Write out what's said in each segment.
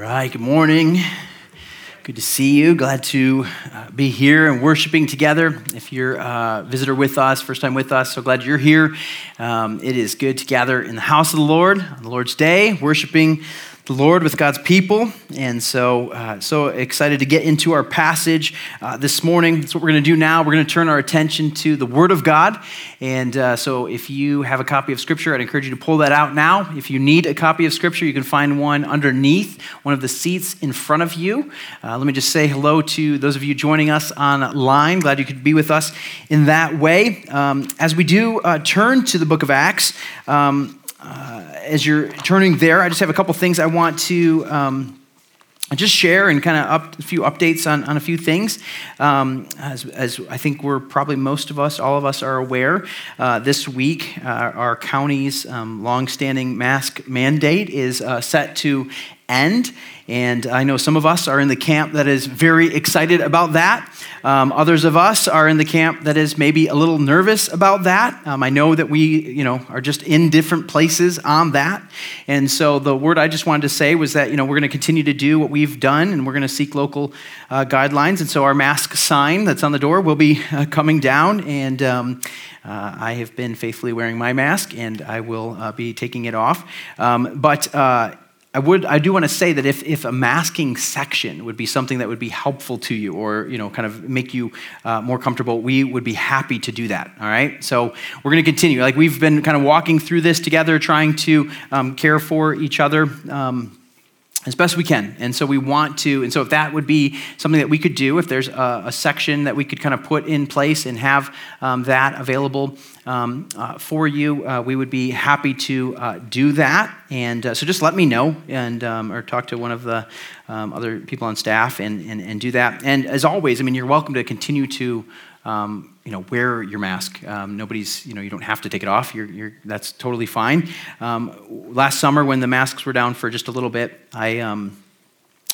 right, good morning. Good to see you. Glad to uh, be here and worshiping together. If you're a visitor with us, first time with us, so glad you're here. Um, it is good to gather in the house of the Lord on the Lord's day, worshiping the Lord with God's people. And so, uh, so excited to get into our passage uh, this morning. That's what we're going to do now. We're going to turn our attention to the Word of God. And uh, so, if you have a copy of Scripture, I'd encourage you to pull that out now. If you need a copy of Scripture, you can find one underneath one of the seats in front of you. Uh, let me just say hello to those of you joining us online. Glad you could be with us in that way. Um, as we do uh, turn to the book of Acts, um, uh, as you're turning there, I just have a couple things I want to um, just share and kind of up a few updates on, on a few things. Um, as, as, I think we're probably most of us, all of us are aware, uh, this week uh, our county's um, longstanding mask mandate is uh, set to end. And I know some of us are in the camp that is very excited about that. Um, others of us are in the camp that is maybe a little nervous about that. Um, I know that we, you know, are just in different places on that. And so the word I just wanted to say was that, you know, we're going to continue to do what we've done and we're going to seek local uh, guidelines. And so our mask sign that's on the door will be uh, coming down. And um, uh, I have been faithfully wearing my mask and I will uh, be taking it off. Um, but uh, I would I do want to say that if, if a masking section would be something that would be helpful to you or you know kind of make you uh, more comfortable, we would be happy to do that. All right, so we're going to continue. Like we've been kind of walking through this together, trying to um, care for each other. Um, as best we can. And so we want to, and so if that would be something that we could do, if there's a, a section that we could kind of put in place and have um, that available um, uh, for you, uh, we would be happy to uh, do that. And uh, so just let me know and um, or talk to one of the um, other people on staff and, and, and do that. And as always, I mean, you're welcome to continue to um, you know, wear your mask. Um, nobody's, you know, you don't have to take it off. You're, you're, that's totally fine. Um, last summer, when the masks were down for just a little bit, I, um,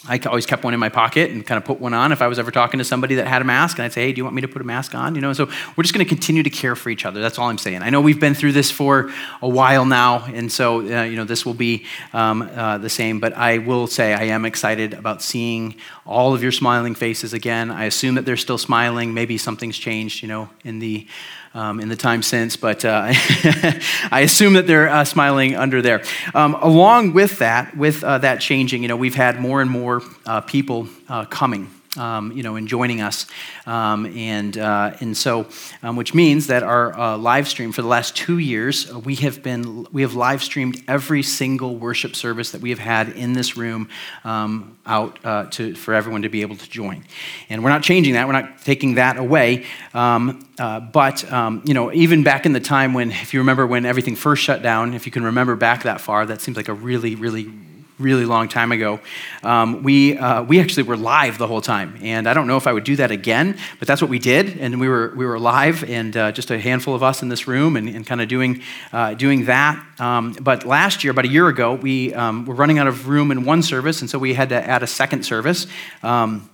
I always kept one in my pocket and kind of put one on if I was ever talking to somebody that had a mask. And I'd say, hey, do you want me to put a mask on? You know, so we're just going to continue to care for each other. That's all I'm saying. I know we've been through this for a while now. And so, uh, you know, this will be um, uh, the same. But I will say I am excited about seeing all of your smiling faces again. I assume that they're still smiling. Maybe something's changed, you know, in the um, in the time since, but uh, I assume that they're uh, smiling under there. Um, along with that, with uh, that changing, you know, we've had more and more uh, people uh, coming um, you know, in joining us. Um, and, uh, and so, um, which means that our uh, live stream for the last two years, uh, we have been, we have live streamed every single worship service that we have had in this room um, out uh, to, for everyone to be able to join. And we're not changing that. We're not taking that away. Um, uh, but, um, you know, even back in the time when, if you remember when everything first shut down, if you can remember back that far, that seems like a really, really, really long time ago, um, we, uh, we actually were live the whole time. And I don't know if I would do that again, but that's what we did. And we were, we were live, and uh, just a handful of us in this room and, and kind of doing, uh, doing that. Um, but last year, about a year ago, we um, were running out of room in one service, and so we had to add a second service. Um,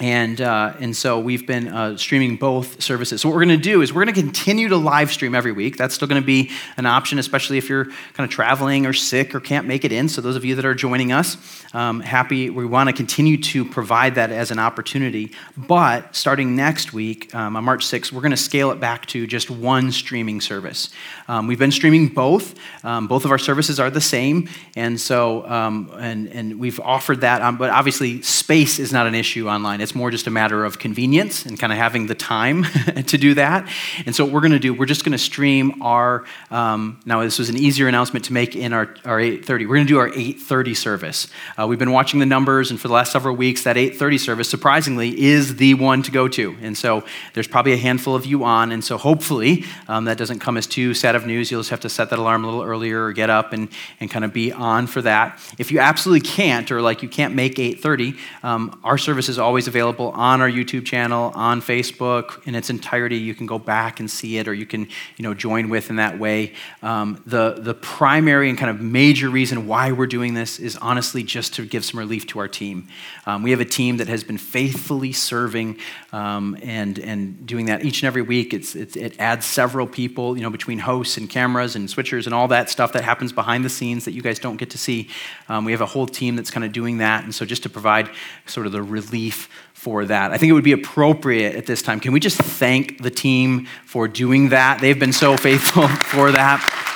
and, uh, and so we've been uh, streaming both services. So, what we're going to do is we're going to continue to live stream every week. That's still going to be an option, especially if you're kind of traveling or sick or can't make it in. So, those of you that are joining us, um, happy, we want to continue to provide that as an opportunity. But starting next week, um, on March 6th, we're going to scale it back to just one streaming service. Um, we've been streaming both. Um, both of our services are the same. And so, um, and, and we've offered that, um, but obviously, space is not an issue online. It's it's more just a matter of convenience and kind of having the time to do that. And so what we're going to do, we're just going to stream our. Um, now this was an easier announcement to make in our, our 8:30. We're going to do our 8:30 service. Uh, we've been watching the numbers, and for the last several weeks, that 8:30 service surprisingly is the one to go to. And so there's probably a handful of you on, and so hopefully um, that doesn't come as too sad of news. You'll just have to set that alarm a little earlier or get up and, and kind of be on for that. If you absolutely can't, or like you can't make 8:30, um, our service is always available on our YouTube channel, on Facebook in its entirety. You can go back and see it, or you can you know, join with in that way. Um, the, the primary and kind of major reason why we're doing this is honestly just to give some relief to our team. Um, we have a team that has been faithfully serving um, and, and doing that each and every week. It's, it's, it adds several people, you know, between hosts and cameras and switchers and all that stuff that happens behind the scenes that you guys don't get to see. Um, we have a whole team that's kind of doing that. And so just to provide sort of the relief for that. I think it would be appropriate at this time. Can we just thank the team for doing that? They've been so faithful for that.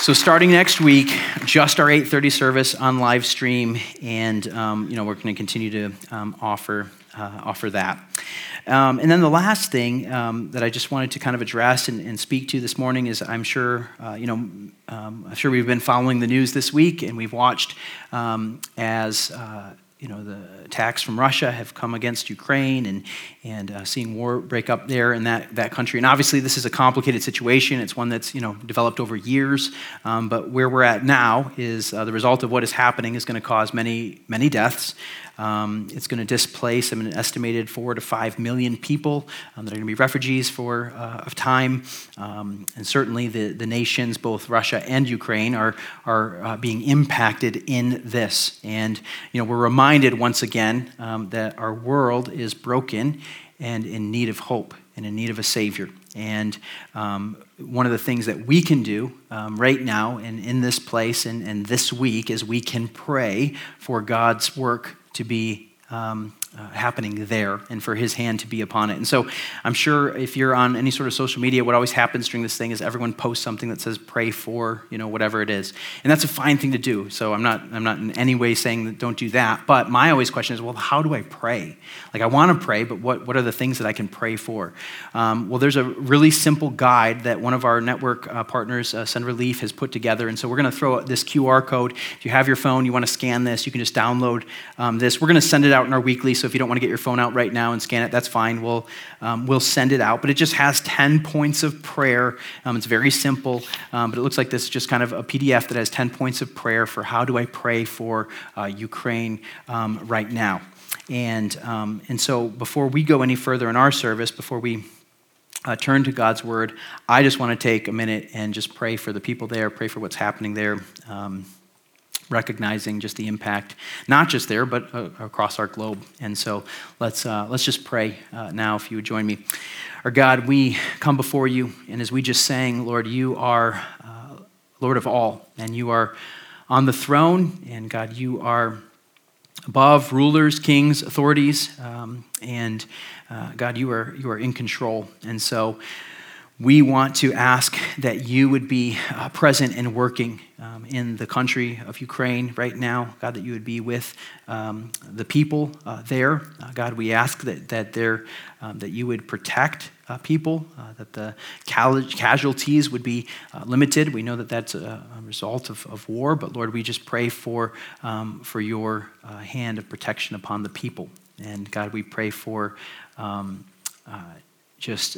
So starting next week, just our 8:30 service on live stream, and um, you know we're going to continue to um, offer uh, offer that. Um, and then the last thing um, that I just wanted to kind of address and, and speak to this morning is I'm sure, uh, you know, um, I'm sure we've been following the news this week and we've watched um, as uh, you know, the attacks from Russia have come against Ukraine and, and uh, seeing war break up there in that, that country. And obviously, this is a complicated situation. It's one that's, you know, developed over years. Um, but where we're at now is uh, the result of what is happening is going to cause many, many deaths. Um, it's going to displace an estimated four to five million people um, that are going to be refugees for uh, of time. Um, and certainly the, the nations, both Russia and Ukraine, are, are uh, being impacted in this. And you know, we're reminded once again um, that our world is broken and in need of hope and in need of a Savior. And um, one of the things that we can do um, right now and in this place and, and this week is we can pray for God's work to be um, uh, happening there and for his hand to be upon it. And so I'm sure if you're on any sort of social media, what always happens during this thing is everyone posts something that says pray for, you know, whatever it is. And that's a fine thing to do. So I'm not, I'm not in any way saying that don't do that. But my always question is, well, how do I pray? Like I want to pray, but what, what are the things that I can pray for? Um, well, there's a really simple guide that one of our network uh, partners, uh, Send Relief, has put together. And so we're going to throw this QR code. If you have your phone, you want to scan this, you can just download um, this. We're going to send it out in our weekly. So if you don't want to get your phone out right now and scan it, that's fine. We'll, um, we'll send it out. But it just has 10 points of prayer. Um, it's very simple, um, but it looks like this is just kind of a PDF that has 10 points of prayer for how do I pray for uh, Ukraine um, right now. And, um, and so before we go any further in our service, before we uh, turn to God's word, I just want to take a minute and just pray for the people there, pray for what's happening there. Recognizing just the impact, not just there, but uh, across our globe. And so let's, uh, let's just pray uh, now, if you would join me. Our God, we come before you, and as we just sang, Lord, you are uh, Lord of all, and you are on the throne, and God, you are above rulers, kings, authorities, um, and uh, God, you are, you are in control. And so, we want to ask that you would be uh, present and working um, in the country of Ukraine right now. God, that you would be with um, the people uh, there. Uh, God, we ask that, that, there, um, that you would protect uh, people, uh, that the casualties would be uh, limited. We know that that's a, a result of, of, war, but Lord, we just pray for, um, for your hand of protection upon the people. And God, we pray for um, just.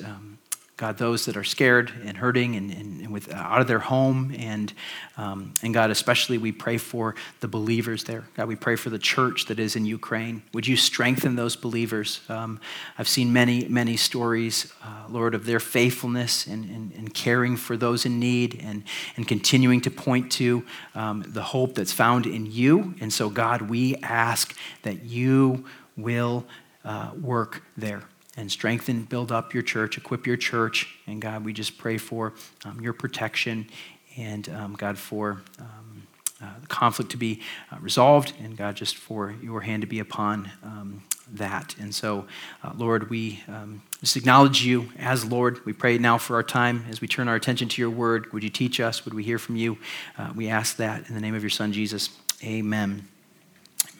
God, those that are scared and hurting and, and, and with, uh, out of their home. And, um, and God, especially we pray for the believers there. God, we pray for the church that is in Ukraine. Would you strengthen those believers? Um, I've seen many, many stories, uh, Lord, of their faithfulness and, and, and, caring for those in need and, and continuing to point to um, the hope that's found in you. And so, God, we ask that you will uh, work there and strengthen, build up your church, equip your church. And God, we just pray for um, your protection and um, God, for um, uh, the conflict to be uh, resolved, and God, just for your hand to be upon um, that. And so, uh, Lord, we um, just acknowledge you as Lord. We pray now for our time as we turn our attention to your word. Would you teach us? Would we hear from you? Uh, we ask that in the name of your Son, Jesus. Amen.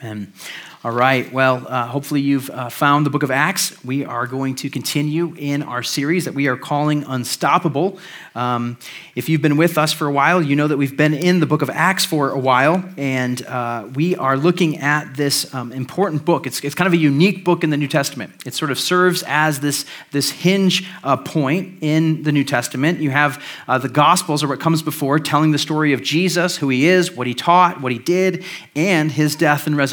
Amen. All right. Well, uh, hopefully you've uh, found the book of Acts. We are going to continue in our series that we are calling Unstoppable. Um, if you've been with us for a while, you know that we've been in the book of Acts for a while, and uh, we are looking at this um, important book. It's, it's kind of a unique book in the New Testament. It sort of serves as this, this hinge uh, point in the New Testament. You have uh, the Gospels, or what comes before, telling the story of Jesus, who he is, what he taught, what he did, and his death and resurrection.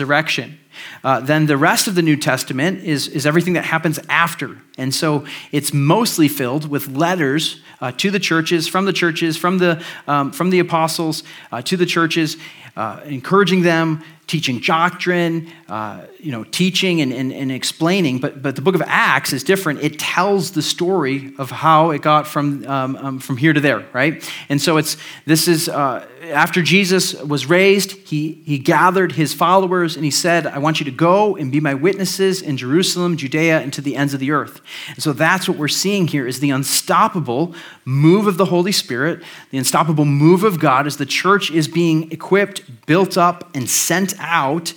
Uh, then the rest of the New Testament is, is everything that happens after. And so it's mostly filled with letters uh, to the churches, from the churches, from the, um, from the apostles uh, to the churches, uh, encouraging them, teaching doctrine, uh, you know, teaching and, and, and, explaining. But, but the book of Acts is different. It tells the story of how it got from, um, um, from here to there, right? And so it's, this is, uh, after Jesus was raised, he, he gathered his followers and he said, I want you to go and be my witnesses in Jerusalem, Judea, and to the ends of the earth. And so that's what we're seeing here is the unstoppable move of the Holy Spirit, the unstoppable move of God as the church is being equipped, built up, and sent out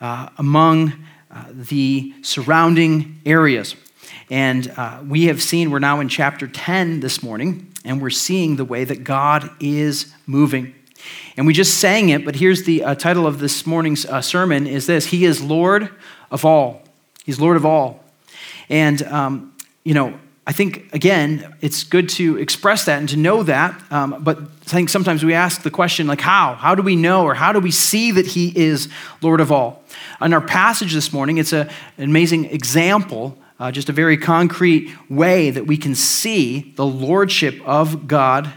uh, among uh, the surrounding areas. And uh, we have seen, we're now in chapter 10 this morning, and we're seeing the way that God is moving. And we just sang it, but here's the uh, title of this morning's uh, sermon is this He is Lord of all. He's Lord of all. And, um, you know, I think, again, it's good to express that and to know that. Um, but I think sometimes we ask the question, like, how? How do we know or how do we see that He is Lord of all? In our passage this morning, it's a, an amazing example, uh, just a very concrete way that we can see the Lordship of God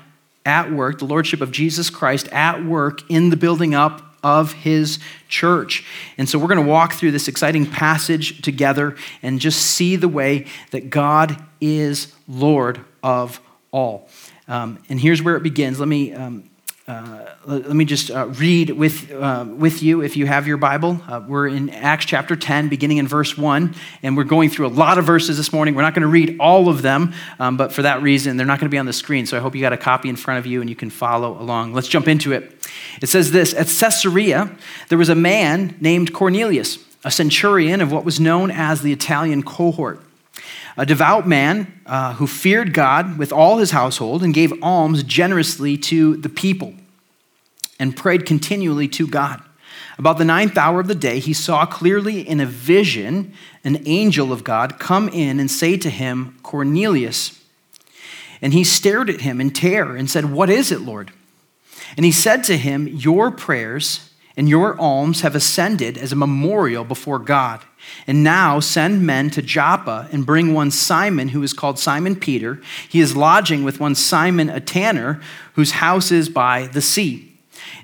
at work, the Lordship of Jesus Christ at work in the building up of his church. And so we're going to walk through this exciting passage together and just see the way that God is Lord of all. Um, and here's where it begins. Let me. Um, uh, let, me just uh, read with, uh, with you if you have your Bible. Uh, we're in Acts chapter 10, beginning in verse 1, and we're going through a lot of verses this morning. We're not going to read all of them, um, but for that reason, they're not going to be on the screen. So I hope you got a copy in front of you and you can follow along. Let's jump into it. It says this At Caesarea, there was a man named Cornelius, a centurion of what was known as the Italian cohort a devout man uh, who feared God with all his household and gave alms generously to the people and prayed continually to God. About the ninth hour of the day, he saw clearly in a vision an angel of God come in and say to him, Cornelius. And he stared at him in terror and said, What is it, Lord? And he said to him, Your prayers and your alms have ascended as a memorial before God. And now send men to Joppa and bring one Simon, who is called Simon Peter. He is lodging with one Simon, a tanner, whose house is by the sea.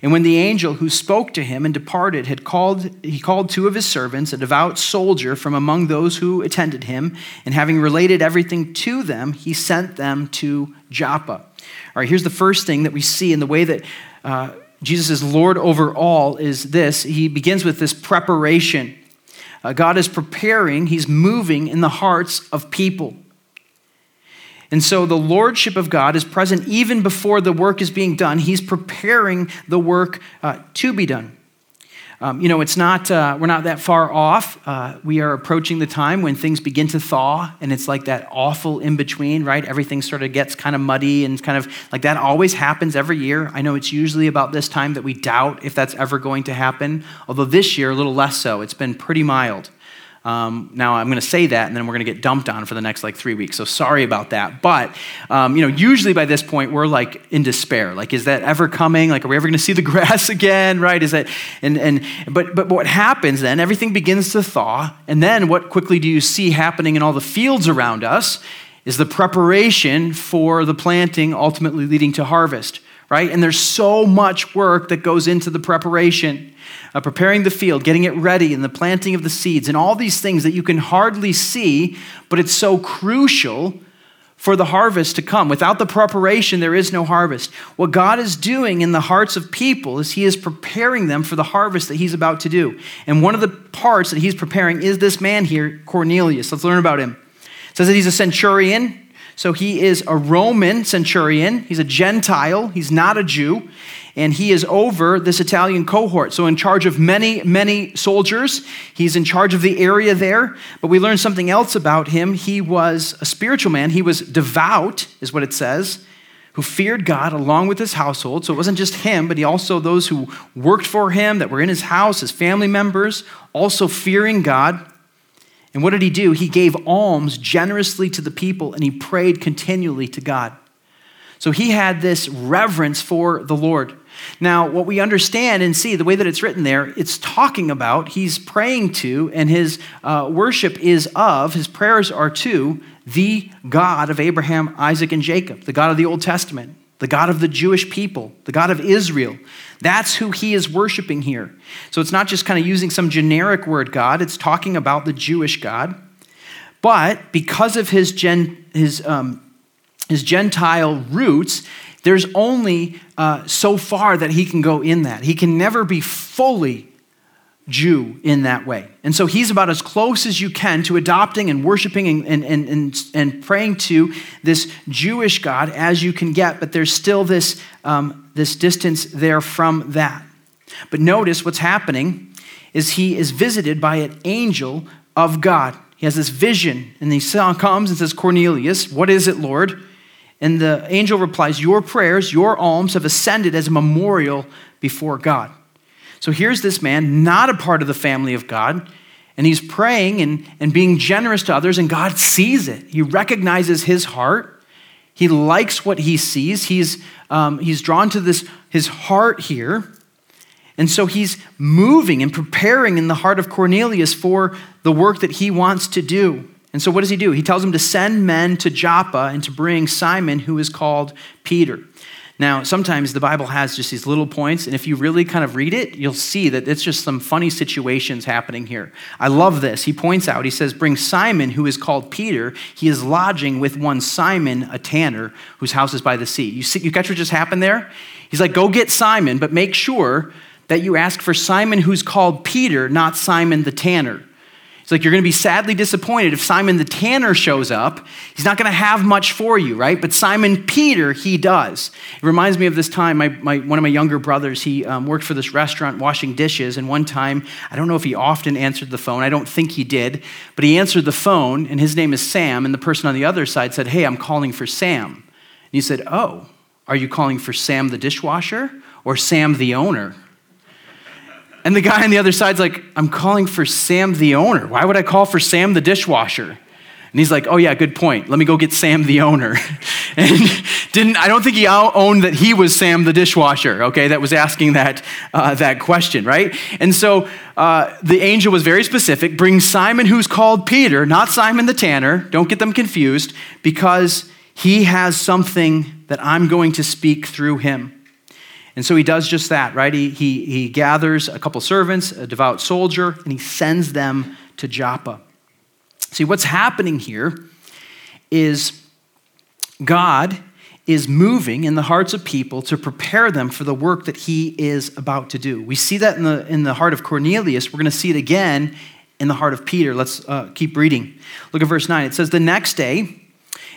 And when the angel who spoke to him and departed had called, he called two of his servants, a devout soldier from among those who attended him, and having related everything to them, he sent them to Joppa. All right, here's the first thing that we see in the way that uh, Jesus is Lord over all is this. He begins with this preparation. Uh, God is preparing, He's moving in the hearts of people. And so the lordship of God is present even before the work is being done. He's preparing the work uh, to be done. Um, you know, it's not, uh, we're not that far off. Uh, we are approaching the time when things begin to thaw, and it's like that awful in between, right? Everything sort of gets kind of muddy and kind of like that always happens every year. I know it's usually about this time that we doubt if that's ever going to happen, although this year, a little less so. It's been pretty mild. Um, now I'm going to say that, and then we're going to get dumped on for the next like three weeks. So sorry about that. But um, you know, usually by this point we're like in despair. Like, is that ever coming? Like, are we ever going to see the grass again? Right? Is that and and but but what happens then? Everything begins to thaw, and then what quickly do you see happening in all the fields around us? Is the preparation for the planting, ultimately leading to harvest. Right? And there's so much work that goes into the preparation uh, preparing the field, getting it ready, and the planting of the seeds, and all these things that you can hardly see, but it's so crucial for the harvest to come. Without the preparation, there is no harvest. What God is doing in the hearts of people is He is preparing them for the harvest that He's about to do. And one of the parts that He's preparing is this man here, Cornelius. Let's learn about him. It says that he's a centurion. So he is a Roman centurion. He's a Gentile. He's not a Jew and he is over this Italian cohort. So, in charge of many, many soldiers. He's in charge of the area there. But we learn something else about him. He was a spiritual man, he was devout, is what it says, who feared God along with his household. So, it wasn't just him, but he also those who worked for him, that were in his house, his family members, also fearing God. And what did he do? He gave alms generously to the people and he prayed continually to God. So he had this reverence for the Lord. Now, what we understand and see, the way that it's written there, it's talking about, he's praying to, and his uh, worship is of, his prayers are to the God of Abraham, Isaac, and Jacob, the God of the Old Testament, the God of the Jewish people, the God of Israel. That's who he is worshiping here. So it's not just kind of using some generic word God, it's talking about the Jewish God. But because of his, gen, his, um, his Gentile roots, there's only uh, so far that he can go in that. He can never be fully Jew in that way. And so he's about as close as you can to adopting and worshiping and, and, and, and, and praying to this Jewish God as you can get, but there's still this, um, this distance there from that. But notice what's happening is he is visited by an angel of God. He has this vision, and he comes and says, Cornelius, what is it, Lord? And the angel replies, Your prayers, your alms have ascended as a memorial before God. So here's this man, not a part of the family of God, and he's praying and, and being generous to others, and God sees it. He recognizes his heart. He likes what he sees. He's, um, he's drawn to this, his heart here. And so he's moving and preparing in the heart of Cornelius for the work that he wants to do. And so, what does he do? He tells him to send men to Joppa and to bring Simon, who is called Peter. Now, sometimes the Bible has just these little points, and if you really kind of read it, you'll see that it's just some funny situations happening here. I love this. He points out, he says, Bring Simon, who is called Peter. He is lodging with one Simon, a tanner, whose house is by the sea. You, see, you catch what just happened there? He's like, Go get Simon, but make sure that you ask for Simon, who's called Peter, not Simon the tanner. It's like you're going to be sadly disappointed if Simon the tanner shows up. He's not going to have much for you, right? But Simon Peter, he does. It reminds me of this time. My, my one of my younger brothers, he um, worked for this restaurant washing dishes. And one time, I don't know if he often answered the phone. I don't think he did. But he answered the phone, and his name is Sam. And the person on the other side said, Hey, I'm calling for Sam. And he said, Oh, are you calling for Sam the dishwasher or Sam the owner? And the guy on the other side's like, I'm calling for Sam the owner. Why would I call for Sam the dishwasher? And he's like, Oh, yeah, good point. Let me go get Sam the owner. and didn't, I don't think he owned that he was Sam the dishwasher, okay, that was asking that, uh, that question, right? And so uh, the angel was very specific bring Simon, who's called Peter, not Simon the tanner. Don't get them confused, because he has something that I'm going to speak through him. And so he does just that, right? He, he, he gathers a couple servants, a devout soldier, and he sends them to Joppa. See, what's happening here is God is moving in the hearts of people to prepare them for the work that he is about to do. We see that in the, in the heart of Cornelius. We're going to see it again in the heart of Peter. Let's uh, keep reading. Look at verse 9. It says, The next day,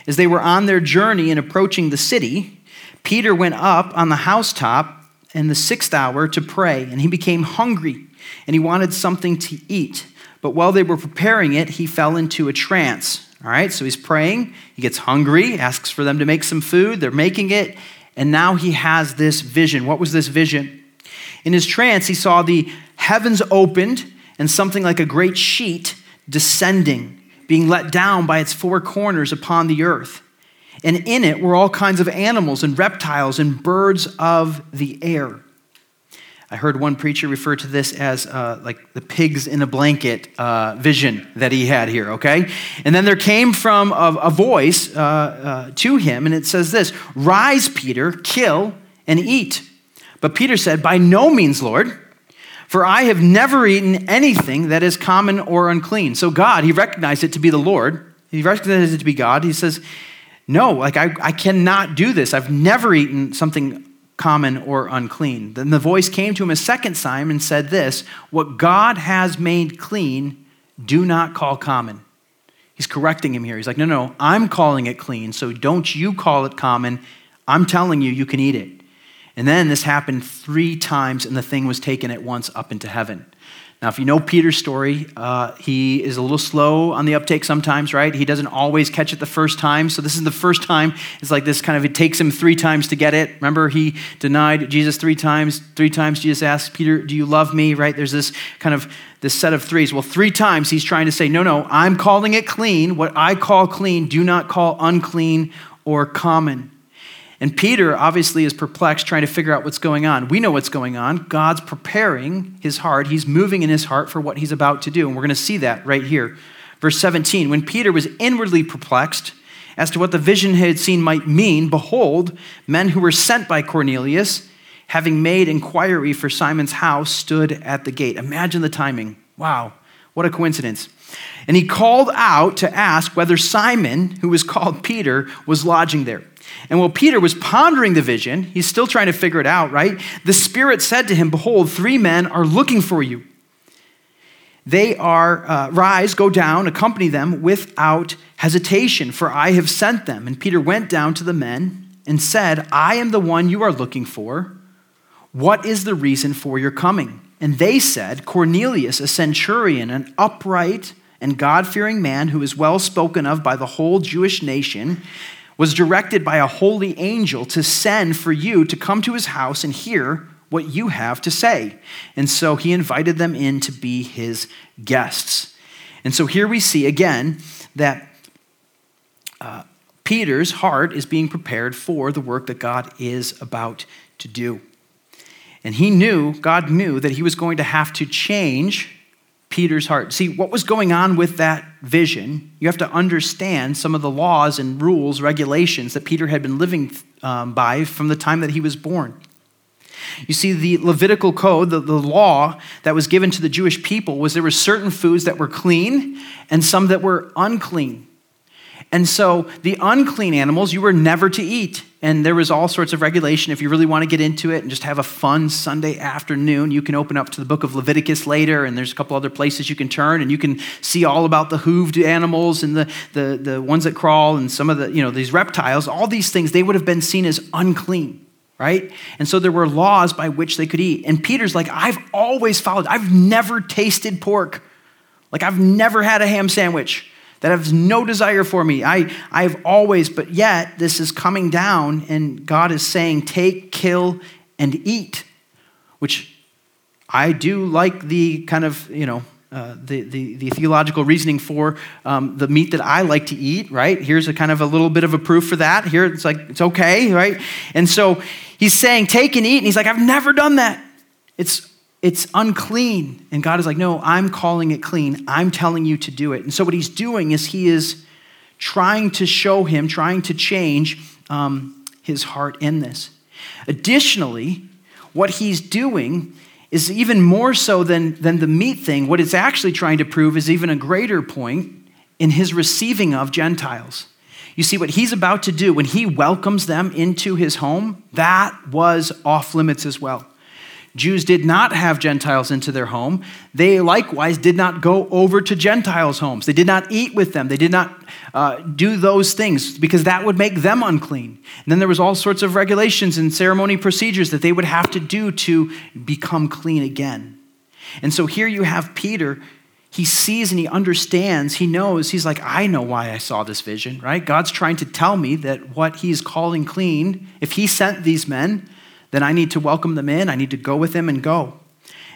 as they were on their journey and approaching the city, Peter went up on the housetop in the sixth hour to pray, and he became hungry, and he wanted something to eat. But while they were preparing it, he fell into a trance. All right, so he's praying, he gets hungry, asks for them to make some food, they're making it, and now he has this vision. What was this vision? In his trance, he saw the heavens opened and something like a great sheet descending, being let down by its four corners upon the earth and in it were all kinds of animals and reptiles and birds of the air. I heard one preacher refer to this as uh, like the pigs in a blanket uh, vision that he had here, okay? And then there came from a, a voice uh, uh to him, and it says this Rise, Peter, kill and eat. But Peter said, By no means, Lord, for I have never eaten anything that is common or unclean. So God, he recognized it to be the Lord, he recognized it to be God. He says, no, like I, I cannot do this. I've never eaten something common or unclean. Then the voice came to him a second time and said this What God has made clean, do not call common. He's correcting him here. He's like, No, no, I'm calling it clean, so don't you call it common. I'm telling you, you can eat it. And then this happened three times, and the thing was taken at once up into heaven. Now, if you know Peter's story, uh, he is a little slow on the uptake sometimes, right? He doesn't always catch it the first time. So, this is the first time. It's like this kind of, it takes him three times to get it. Remember, he denied Jesus three times. Three times Jesus asked Peter, Do you love me, right? There's this kind of, this set of threes. Well, three times he's trying to say, No, no, I'm calling it clean. What I call clean, do not call unclean or common. And Peter obviously is perplexed, trying to figure out what's going on. We know what's going on. God's preparing his heart, he's moving in his heart for what he's about to do. And we're going to see that right here. Verse 17 When Peter was inwardly perplexed as to what the vision he had seen might mean, behold, men who were sent by Cornelius, having made inquiry for Simon's house, stood at the gate. Imagine the timing. Wow, what a coincidence. And he called out to ask whether Simon, who was called Peter, was lodging there. And while Peter was pondering the vision, he's still trying to figure it out, right? The Spirit said to him, Behold, three men are looking for you. They are, uh, rise, go down, accompany them without hesitation, for I have sent them. And Peter went down to the men and said, I am the one you are looking for. What is the reason for your coming? And they said, Cornelius, a centurion, an upright and God fearing man who is well spoken of by the whole Jewish nation, was directed by a holy angel to send for you to come to his house and hear what you have to say. And so he invited them in to be his guests. And so here we see again that uh, Peter's heart is being prepared for the work that God is about to do. And he knew, God knew, that he was going to have to change Peter's heart. See, what was going on with that vision, you have to understand some of the laws and rules, regulations that Peter had been living um, by from the time that he was born. You see, the Levitical code, the, the law that was given to the Jewish people, was there were certain foods that were clean and some that were unclean. And so the unclean animals you were never to eat. And there was all sorts of regulation. If you really want to get into it and just have a fun Sunday afternoon, you can open up to the book of Leviticus later, and there's a couple other places you can turn, and you can see all about the hooved animals and the, the, the ones that crawl and some of the, you know, these reptiles. All these things, they would have been seen as unclean right? And so there were laws by which they could eat. And Peter's like, I've always followed, I've never tasted pork. Like, I've never had a ham sandwich that has no desire for me. I, I've always, but yet this is coming down, and God is saying, take, kill, and eat, which I do like the kind of, you know, uh, the, the, the, theological reasoning for um, the meat that I like to eat, right? Here's a kind of a little bit of a proof for that. Here it's like, it's okay, right? And so he's saying, take and eat. And he's like, I've never done that. It's, it's unclean. And God is like, no, I'm calling it clean. I'm telling you to do it. And so what he's doing is he is trying to show him, trying to change um, his heart in this. Additionally, what he's doing is even more so than, than the meat thing. What it's actually trying to prove is even a greater point in his receiving of Gentiles. You see, what he's about to do when he welcomes them into his home, that was off limits as well. Jews did not have Gentiles into their home. They likewise did not go over to Gentiles' homes. They did not eat with them. They did not uh, do those things because that would make them unclean. And then there was all sorts of regulations and ceremony procedures that they would have to do to become clean again. And so here you have Peter. He sees and he understands. He knows. He's like, I know why I saw this vision, right? God's trying to tell me that what he's calling clean, if he sent these men, then I need to welcome them in. I need to go with them and go.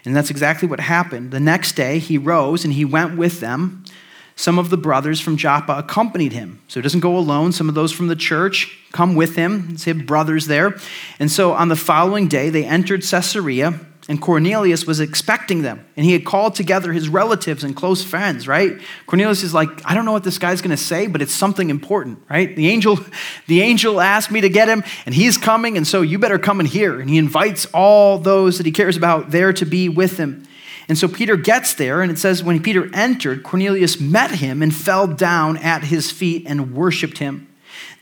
And that's exactly what happened. The next day, he rose and he went with them. Some of the brothers from Joppa accompanied him. So he doesn't go alone. Some of those from the church come with him. He have brothers there. And so on the following day, they entered Caesarea and Cornelius was expecting them. And he had called together his relatives and close friends, right? Cornelius is like, I don't know what this guy's going to say, but it's something important, right? The angel, the angel asked me to get him, and he's coming, and so you better come and hear. And he invites all those that he cares about there to be with him. And so Peter gets there, and it says, when Peter entered, Cornelius met him and fell down at his feet and worshiped him.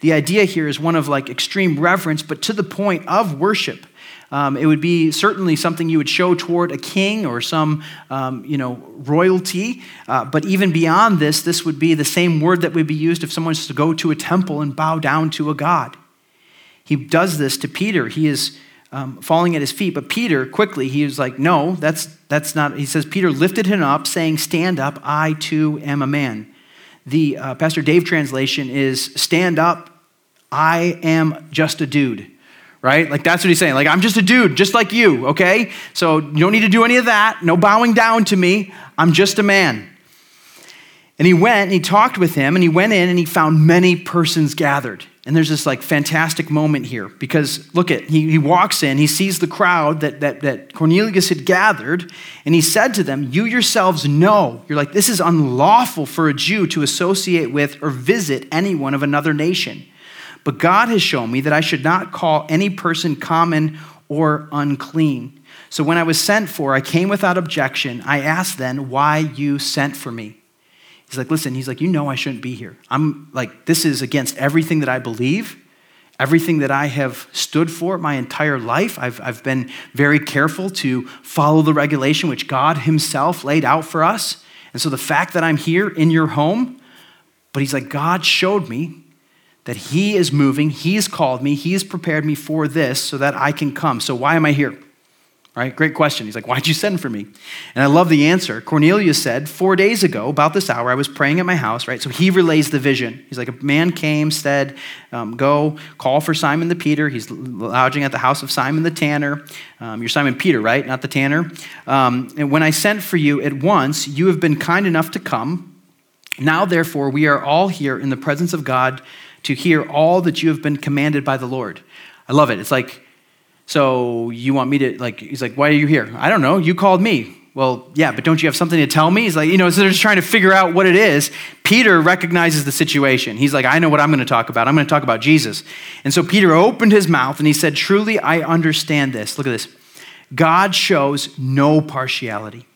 The idea here is one of like extreme reverence, but to the point of worship. Um, it would be certainly something you would show toward a king or some, um, you know, royalty. Uh, but even beyond this, this would be the same word that would be used if someone was to go to a temple and bow down to a god. He does this to Peter. He is um, falling at his feet. But Peter, quickly, he was like, no, that's, that's not. He says, Peter lifted him up, saying, Stand up, I too am a man. The uh, Pastor Dave translation is, Stand up, I am just a dude right? Like that's what he's saying. Like, I'm just a dude, just like you, okay? So you don't need to do any of that. No bowing down to me. I'm just a man. And he went and he talked with him and he went in and he found many persons gathered. And there's this like fantastic moment here because look at he, he walks in, he sees the crowd that, that, that Cornelius had gathered, and he said to them, You yourselves know. You're like, this is unlawful for a Jew to associate with or visit anyone of another nation. But God has shown me that I should not call any person common or unclean. So when I was sent for, I came without objection. I asked then why you sent for me. He's like, listen, he's like, you know I shouldn't be here. I'm like, this is against everything that I believe, everything that I have stood for my entire life. I've, I've been very careful to follow the regulation which God Himself laid out for us. And so the fact that I'm here in your home, but he's like, God showed me that He is moving, He's called me, He's prepared me for this so that I can come. So why am I here? Right? Great question. He's like, Why'd you send for me? And I love the answer. Cornelius said, Four days ago, about this hour, I was praying at my house, right? So he relays the vision. He's like, A man came, said, um, Go call for Simon the Peter. He's lodging at the house of Simon the tanner. Um, you're Simon Peter, right? Not the tanner. Um, and when I sent for you at once, you have been kind enough to come. Now, therefore, we are all here in the presence of God to hear all that you have been commanded by the Lord. I love it. It's like, so you want me to, like, he's like, why are you here? I don't know. You called me. Well, yeah, but don't you have something to tell me? He's like, you know, so they're just trying to figure out what it is. Peter recognizes the situation. He's like, I know what I'm going to talk about. I'm going to talk about Jesus. And so Peter opened his mouth and he said, Truly, I understand this. Look at this. God shows no partiality,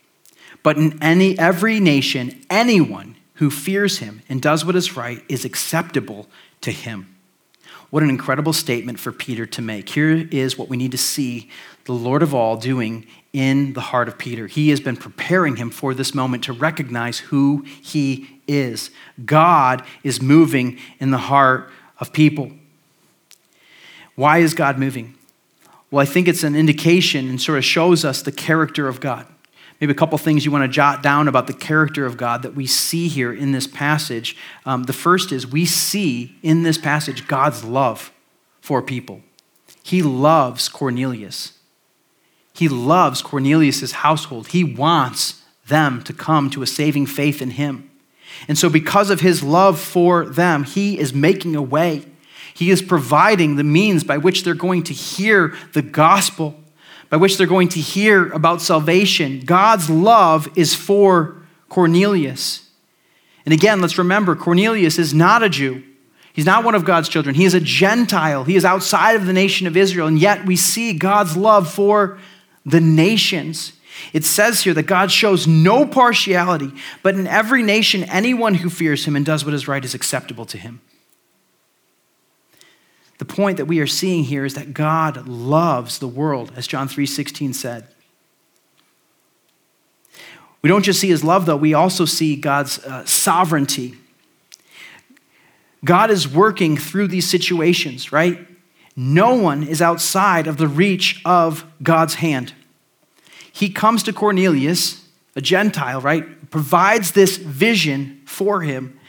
but in any, every nation, anyone who fears him and does what is right is acceptable to him. What an incredible statement for Peter to make. Here is what we need to see the Lord of all doing in the heart of Peter. He has been preparing him for this moment to recognize who he is. God is moving in the heart of people. Why is God moving? Well, I think it's an indication and sort of shows us the character of God maybe a couple things you want to jot down about the character of God that we see here in this passage. Um, the first is we see in this passage God's love for people. He loves Cornelius. He loves Cornelius' household. He wants them to come to a saving faith in him. And so, because of his love for them, he is making a way. He is providing the means by which they're going to hear the gospel by which they're going to hear about salvation. God's love is for Cornelius. And again, let's remember Cornelius is not a Jew. He's not one of God's children. He is a Gentile. He is outside of the nation of Israel. And yet we see God's love for the nations. It says here that God shows no partiality, but in every nation, anyone who fears him and does what is right is acceptable to him. The point that we are seeing here is that God loves the world, as John 3:16 said. We don't just see his love, though, we also see God's uh, sovereignty. God is working through these situations, right? No one is outside of the reach of God's hand. He comes to Cornelius, a Gentile, right? Provides this vision for him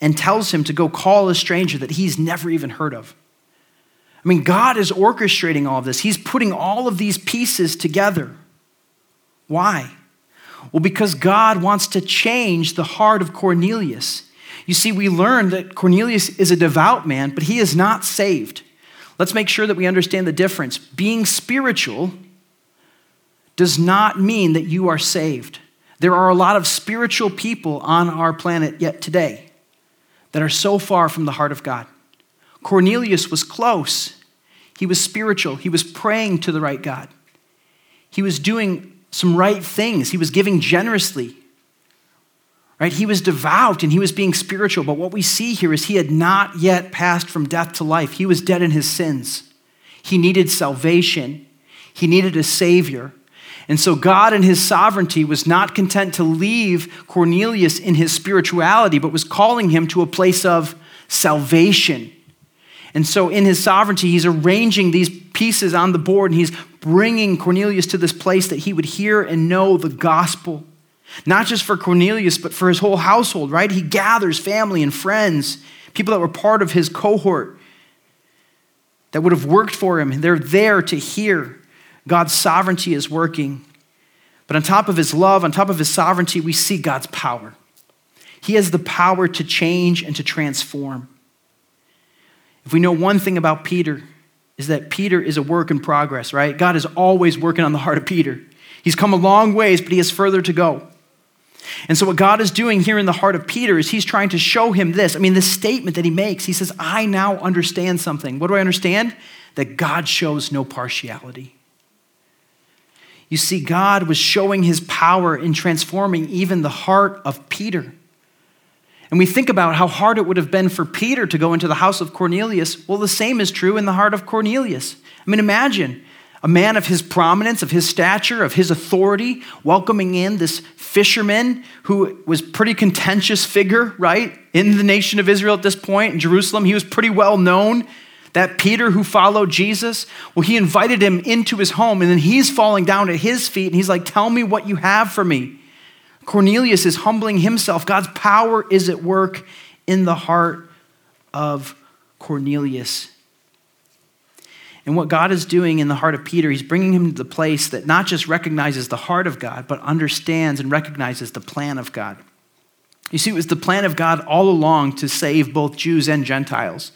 and tells him to go call a stranger that he's never even heard of. I mean, God is orchestrating all of this. He's putting all of these pieces together. Why? Well, because God wants to change the heart of Cornelius. You see, we learned that Cornelius is a devout man, but he is not saved. Let's make sure that we understand the difference. Being spiritual does not mean that you are saved. There are a lot of spiritual people on our planet yet today that are so far from the heart of God. Cornelius was close. He was spiritual. He was praying to the right God. He was doing some right things. He was giving generously. Right? He was devout and he was being spiritual. But what we see here is he had not yet passed from death to life. He was dead in his sins. He needed salvation. He needed a savior. And so God in his sovereignty was not content to leave Cornelius in his spirituality, but was calling him to a place of salvation and so, in his sovereignty, he's arranging these pieces on the board and he's bringing Cornelius to this place that he would hear and know the gospel. Not just for Cornelius, but for his whole household, right? He gathers family and friends, people that were part of his cohort that would have worked for him. and They're there to hear God's sovereignty is working. But on top of his love, on top of his sovereignty, we see God's power. He has the power to change and to transform. If we know one thing about Peter, is that Peter is a work in progress, right? God is always working on the heart of Peter. He's come a long ways, but he has further to go. And so, what God is doing here in the heart of Peter is he's trying to show him this. I mean, this statement that he makes, he says, I now understand something. What do I understand? That God shows no partiality. You see, God was showing his power in transforming even the heart of Peter. And we think about how hard it would have been for Peter to go into the house of Cornelius. Well, the same is true in the heart of Cornelius. I mean, imagine a man of his prominence, of his stature, of his authority, welcoming in this fisherman who was pretty contentious figure, right? In the nation of Israel at this point, in Jerusalem, he was pretty well known. That Peter who followed Jesus, well, he invited him into his home, and then he's falling down at his feet, and he's like, Tell me what you have for me. Cornelius is humbling himself. God's power is at work in the heart of Cornelius. And what God is doing in the heart of Peter, he's bringing him to the place that not just recognizes the heart of God, but understands and recognizes the plan of God. You see, it was the plan of God all along to save both Jews and Gentiles.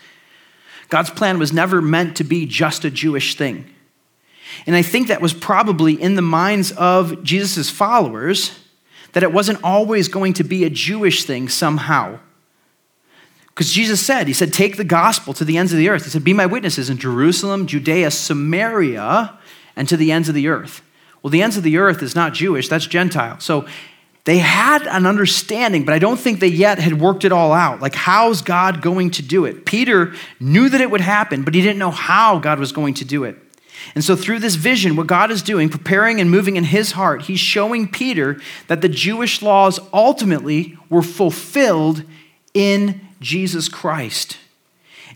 God's plan was never meant to be just a Jewish thing. And I think that was probably in the minds of Jesus' followers that it wasn't always going to be a Jewish thing somehow. Because Jesus said, He said, take the gospel to the ends of the earth. He said, Be my witnesses in Jerusalem, Judea, Samaria, and to the ends of the earth. Well, the ends of the earth is not Jewish, that's Gentile. So they had an understanding, but I don't think they yet had worked it all out. Like, how's God going to do it? Peter knew that it would happen, but he didn't know how God was going to do it. And so, through this vision, what God is doing, preparing and moving in his heart, he's showing Peter that the Jewish laws ultimately were fulfilled in Jesus Christ.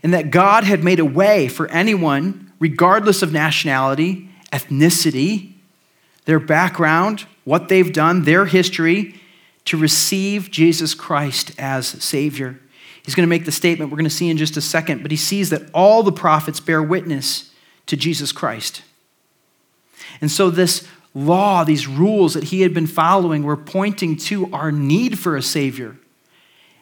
And that God had made a way for anyone, regardless of nationality, ethnicity, their background, what they've done, their history, to receive Jesus Christ as Savior. He's going to make the statement we're going to see in just a second, but he sees that all the prophets bear witness to Jesus Christ. And so, this law, these rules that he had been following, were pointing to our need for a Savior.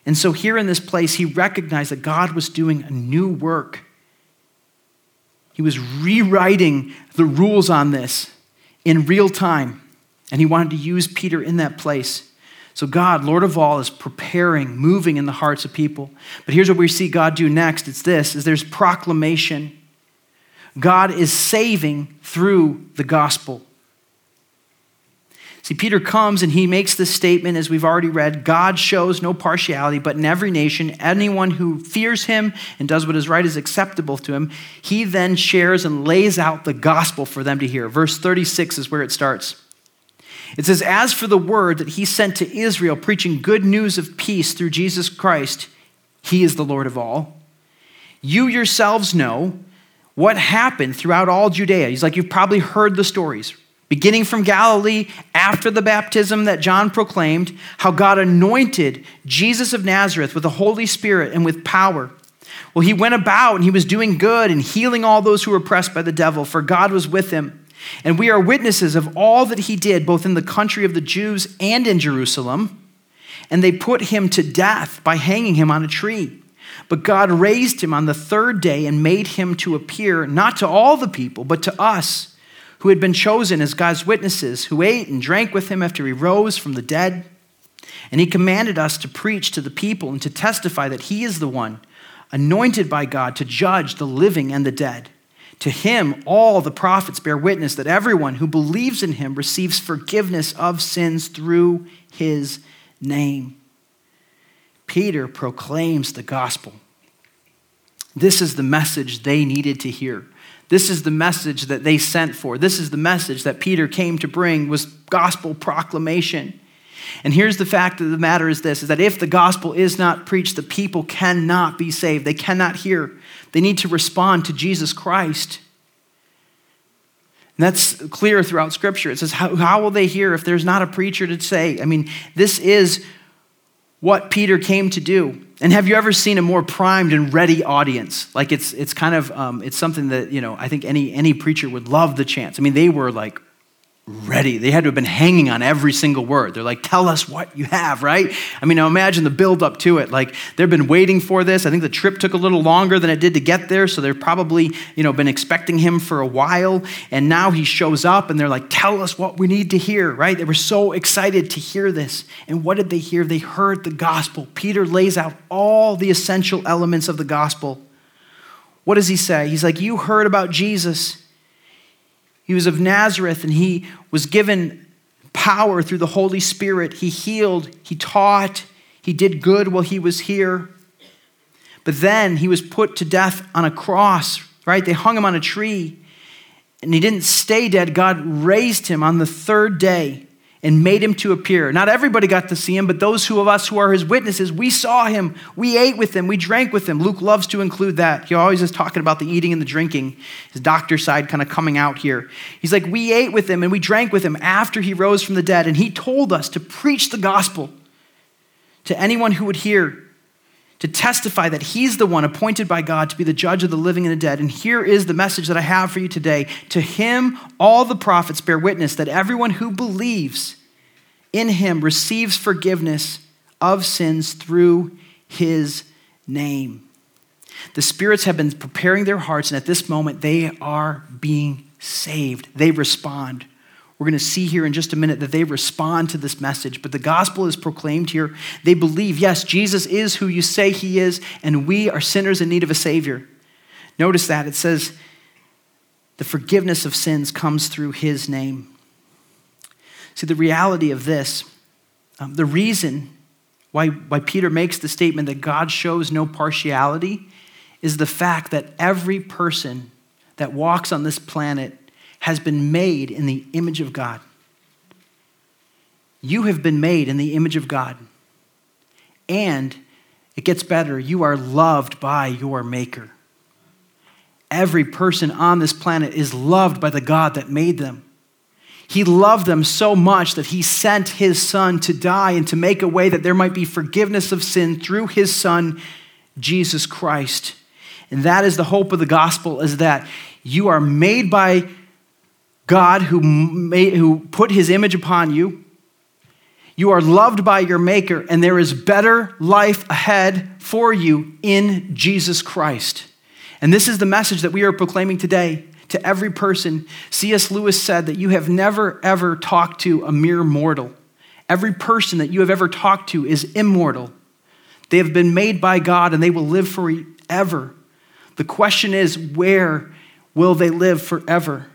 And so, here in this place, he recognized that God was doing a new work. He was rewriting the rules on this in real time, and he wanted to use Peter in that place. So, God, Lord of all, is preparing, moving in the hearts of people. But here's what we see God do next it's this is there's proclamation. God is saving through the gospel. See, Peter comes and he makes this statement, as we've already read God shows no partiality, but in every nation, anyone who fears him and does what is right is acceptable to him. He then shares and lays out the gospel for them to hear. Verse 36 is where it starts. It says, As for the word that he sent to Israel, preaching good news of peace through Jesus Christ, he is the Lord of all. You yourselves know what happened throughout all Judea. He's like, You've probably heard the stories beginning from Galilee after the baptism that John proclaimed, how God anointed Jesus of Nazareth with the Holy Spirit and with power. Well, he went about and he was doing good and healing all those who were oppressed by the devil, for God was with him. And we are witnesses of all that he did, both in the country of the Jews and in Jerusalem. And they put him to death by hanging him on a tree. But God raised him on the third day and made him to appear not to all the people, but to us who had been chosen as God's witnesses, who ate and drank with him after he rose from the dead. And he commanded us to preach to the people and to testify that he is the one anointed by God to judge the living and the dead. To him, all the prophets bear witness that everyone who believes in him receives forgiveness of sins through his name. Peter proclaims the gospel. This is the message they needed to hear. This is the message that they sent for. This is the message that Peter came to bring was gospel proclamation. And here's the fact of the matter is this is that if the gospel is not preached, the people cannot be saved. They cannot hear. They need to respond to Jesus Christ. And that's clear throughout Scripture. It says, how, how will they hear if there's not a preacher to say? I mean, this is what Peter came to do. And have you ever seen a more primed and ready audience? Like it's, it's kind of, um, it's something that, you know, I think any, any preacher would love the chance. I mean, they were like ready. They had to have been hanging on every single word. They're like, tell us what you have, right? I mean, now imagine the build up to it. Like they've been waiting for this. I think the trip took a little longer than it did to get there. So they've probably, you know, been expecting him for a while. And now he shows up and they're like, tell us what we need to hear, right? They were so excited to hear this. And what did they hear? They heard the gospel. Peter lays out all the essential elements of the gospel. What does he say? He's like, you heard about Jesus he was of Nazareth and he was given power through the Holy Spirit. He healed, he taught, he did good while he was here. But then he was put to death on a cross, right? They hung him on a tree and he didn't stay dead. God raised him on the third day and made him to appear. Not everybody got to see him, but those who of us who are his witnesses, we saw him, we ate with him, we drank with him. Luke loves to include that. He always is talking about the eating and the drinking, his doctor side kind of coming out here. He's like, we ate with him and we drank with him after he rose from the dead, and he told us to preach the gospel to anyone who would hear to testify that he's the one appointed by God to be the judge of the living and the dead. And here is the message that I have for you today. To him, all the prophets bear witness that everyone who believes in him receives forgiveness of sins through his name. The spirits have been preparing their hearts, and at this moment, they are being saved. They respond. We're going to see here in just a minute that they respond to this message, but the gospel is proclaimed here. They believe, yes, Jesus is who you say he is, and we are sinners in need of a Savior. Notice that it says the forgiveness of sins comes through his name. See, the reality of this, um, the reason why, why Peter makes the statement that God shows no partiality is the fact that every person that walks on this planet has been made in the image of God. You have been made in the image of God. And it gets better, you are loved by your Maker. Every person on this planet is loved by the God that made them. He loved them so much that he sent his son to die and to make a way that there might be forgiveness of sin through his son, Jesus Christ. And that is the hope of the gospel is that you are made by God who, made, who put his image upon you. You are loved by your Maker, and there is better life ahead for you in Jesus Christ. And this is the message that we are proclaiming today to every person. C.S. Lewis said that you have never, ever talked to a mere mortal. Every person that you have ever talked to is immortal. They have been made by God and they will live forever. The question is, where will they live forever?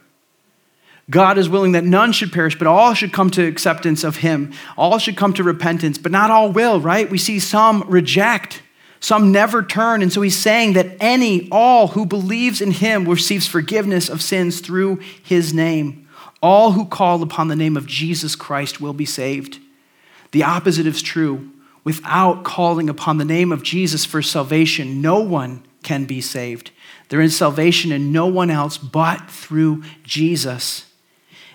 God is willing that none should perish, but all should come to acceptance of Him. All should come to repentance, but not all will, right? We see some reject, some never turn. And so He's saying that any, all who believes in Him receives forgiveness of sins through His name. All who call upon the name of Jesus Christ will be saved. The opposite is true. Without calling upon the name of Jesus for salvation, no one can be saved. There is salvation in no one else but through Jesus.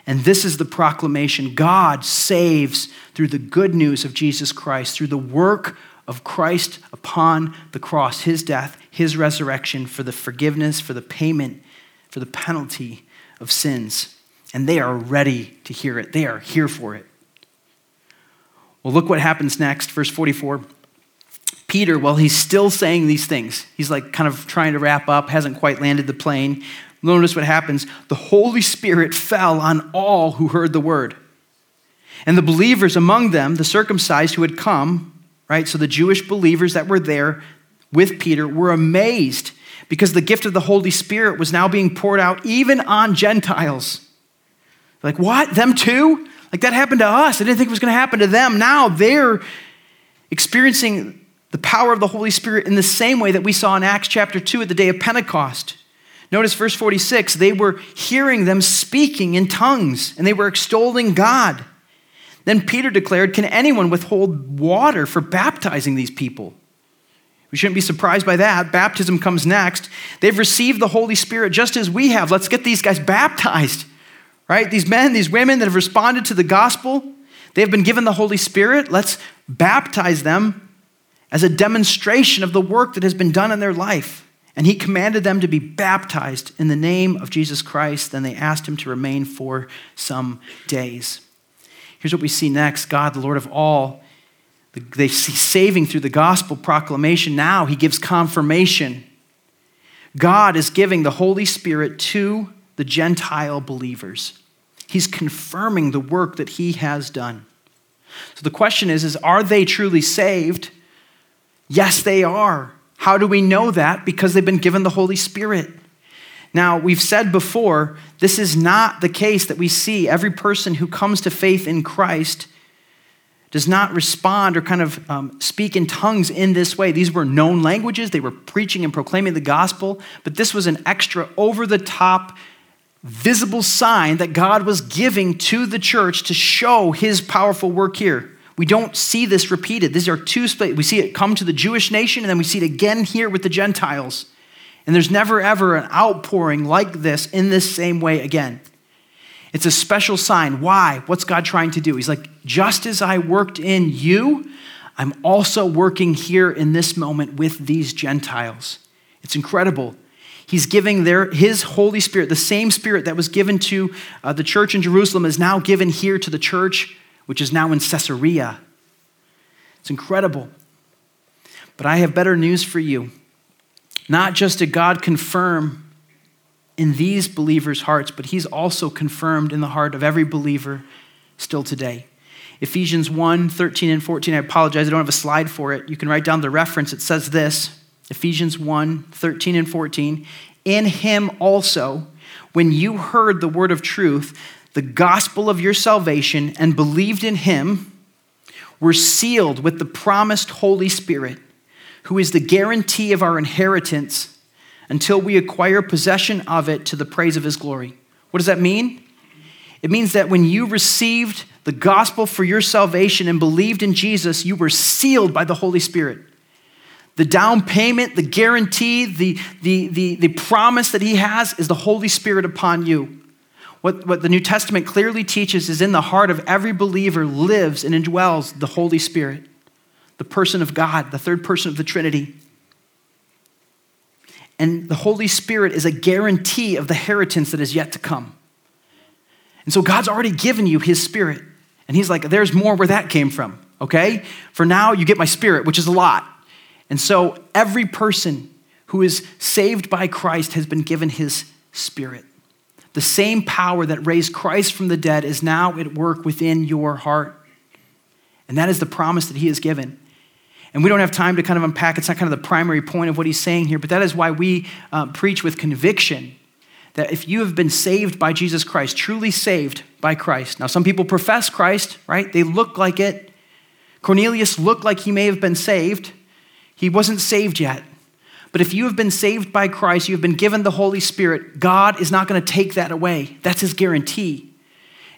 And this is the proclamation God saves through the good news of Jesus Christ, through the work of Christ upon the cross, his death, his resurrection for the forgiveness, for the payment, for the penalty of sins. And they are ready to hear it, they are here for it. Well, look what happens next, verse 44. Peter, while he's still saying these things, he's like kind of trying to wrap up, hasn't quite landed the plane. Notice what happens. The Holy Spirit fell on all who heard the word. And the believers among them, the circumcised who had come, right? So the Jewish believers that were there with Peter were amazed because the gift of the Holy Spirit was now being poured out even on Gentiles. Like, what? Them too? Like, that happened to us. I didn't think it was going to happen to them. Now they're experiencing the power of the Holy Spirit in the same way that we saw in Acts chapter 2 at the day of Pentecost. Notice verse 46 they were hearing them speaking in tongues and they were extolling God. Then Peter declared, Can anyone withhold water for baptizing these people? We shouldn't be surprised by that. Baptism comes next. They've received the Holy Spirit just as we have. Let's get these guys baptized, right? These men, these women that have responded to the gospel, they have been given the Holy Spirit. Let's baptize them as a demonstration of the work that has been done in their life. And he commanded them to be baptized in the name of Jesus Christ. Then they asked him to remain for some days. Here's what we see next God, the Lord of all, they see saving through the gospel proclamation. Now he gives confirmation. God is giving the Holy Spirit to the Gentile believers. He's confirming the work that he has done. So the question is, is are they truly saved? Yes, they are. How do we know that? Because they've been given the Holy Spirit. Now, we've said before, this is not the case that we see every person who comes to faith in Christ does not respond or kind of um, speak in tongues in this way. These were known languages, they were preaching and proclaiming the gospel, but this was an extra over the top, visible sign that God was giving to the church to show his powerful work here. We don't see this repeated. These are two split. We see it come to the Jewish nation, and then we see it again here with the Gentiles. And there's never ever an outpouring like this in this same way again. It's a special sign. Why? What's God trying to do? He's like, just as I worked in you, I'm also working here in this moment with these Gentiles. It's incredible. He's giving their, his Holy Spirit, the same Spirit that was given to uh, the church in Jerusalem, is now given here to the church which is now in Caesarea. It's incredible. But I have better news for you. Not just did God confirm in these believers' hearts, but He's also confirmed in the heart of every believer still today. Ephesians 1 13 and 14. I apologize, I don't have a slide for it. You can write down the reference. It says this Ephesians 1 13 and 14. In Him also, when you heard the word of truth, the gospel of your salvation and believed in him were sealed with the promised Holy Spirit, who is the guarantee of our inheritance until we acquire possession of it to the praise of his glory. What does that mean? It means that when you received the gospel for your salvation and believed in Jesus, you were sealed by the Holy Spirit. The down payment, the guarantee, the, the, the, the promise that he has is the Holy Spirit upon you. What, what the New Testament clearly teaches is in the heart of every believer lives and indwells the Holy Spirit, the person of God, the third person of the Trinity. And the Holy Spirit is a guarantee of the inheritance that is yet to come. And so God's already given you his spirit. And he's like, there's more where that came from, okay? For now, you get my spirit, which is a lot. And so every person who is saved by Christ has been given his spirit. The same power that raised Christ from the dead is now at work within your heart. And that is the promise that he has given. And we don't have time to kind of unpack, it's not kind of the primary point of what he's saying here, but that is why we uh, preach with conviction that if you have been saved by Jesus Christ, truly saved by Christ. Now, some people profess Christ, right? They look like it. Cornelius looked like he may have been saved. He wasn't saved yet. But if you have been saved by Christ, you have been given the Holy Spirit, God is not going to take that away. That's his guarantee.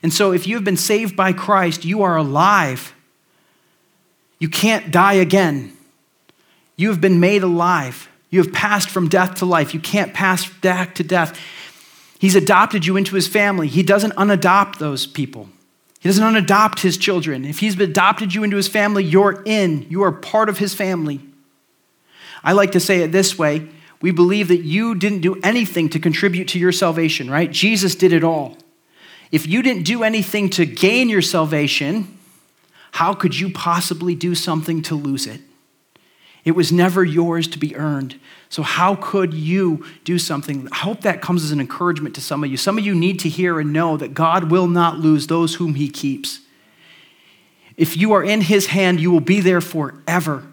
And so if you have been saved by Christ, you are alive. You can't die again. You have been made alive. You have passed from death to life. You can't pass back to death. He's adopted you into his family. He doesn't unadopt those people. He doesn't unadopt his children. If he's adopted you into his family, you're in. You are part of his family. I like to say it this way we believe that you didn't do anything to contribute to your salvation, right? Jesus did it all. If you didn't do anything to gain your salvation, how could you possibly do something to lose it? It was never yours to be earned. So, how could you do something? I hope that comes as an encouragement to some of you. Some of you need to hear and know that God will not lose those whom He keeps. If you are in His hand, you will be there forever.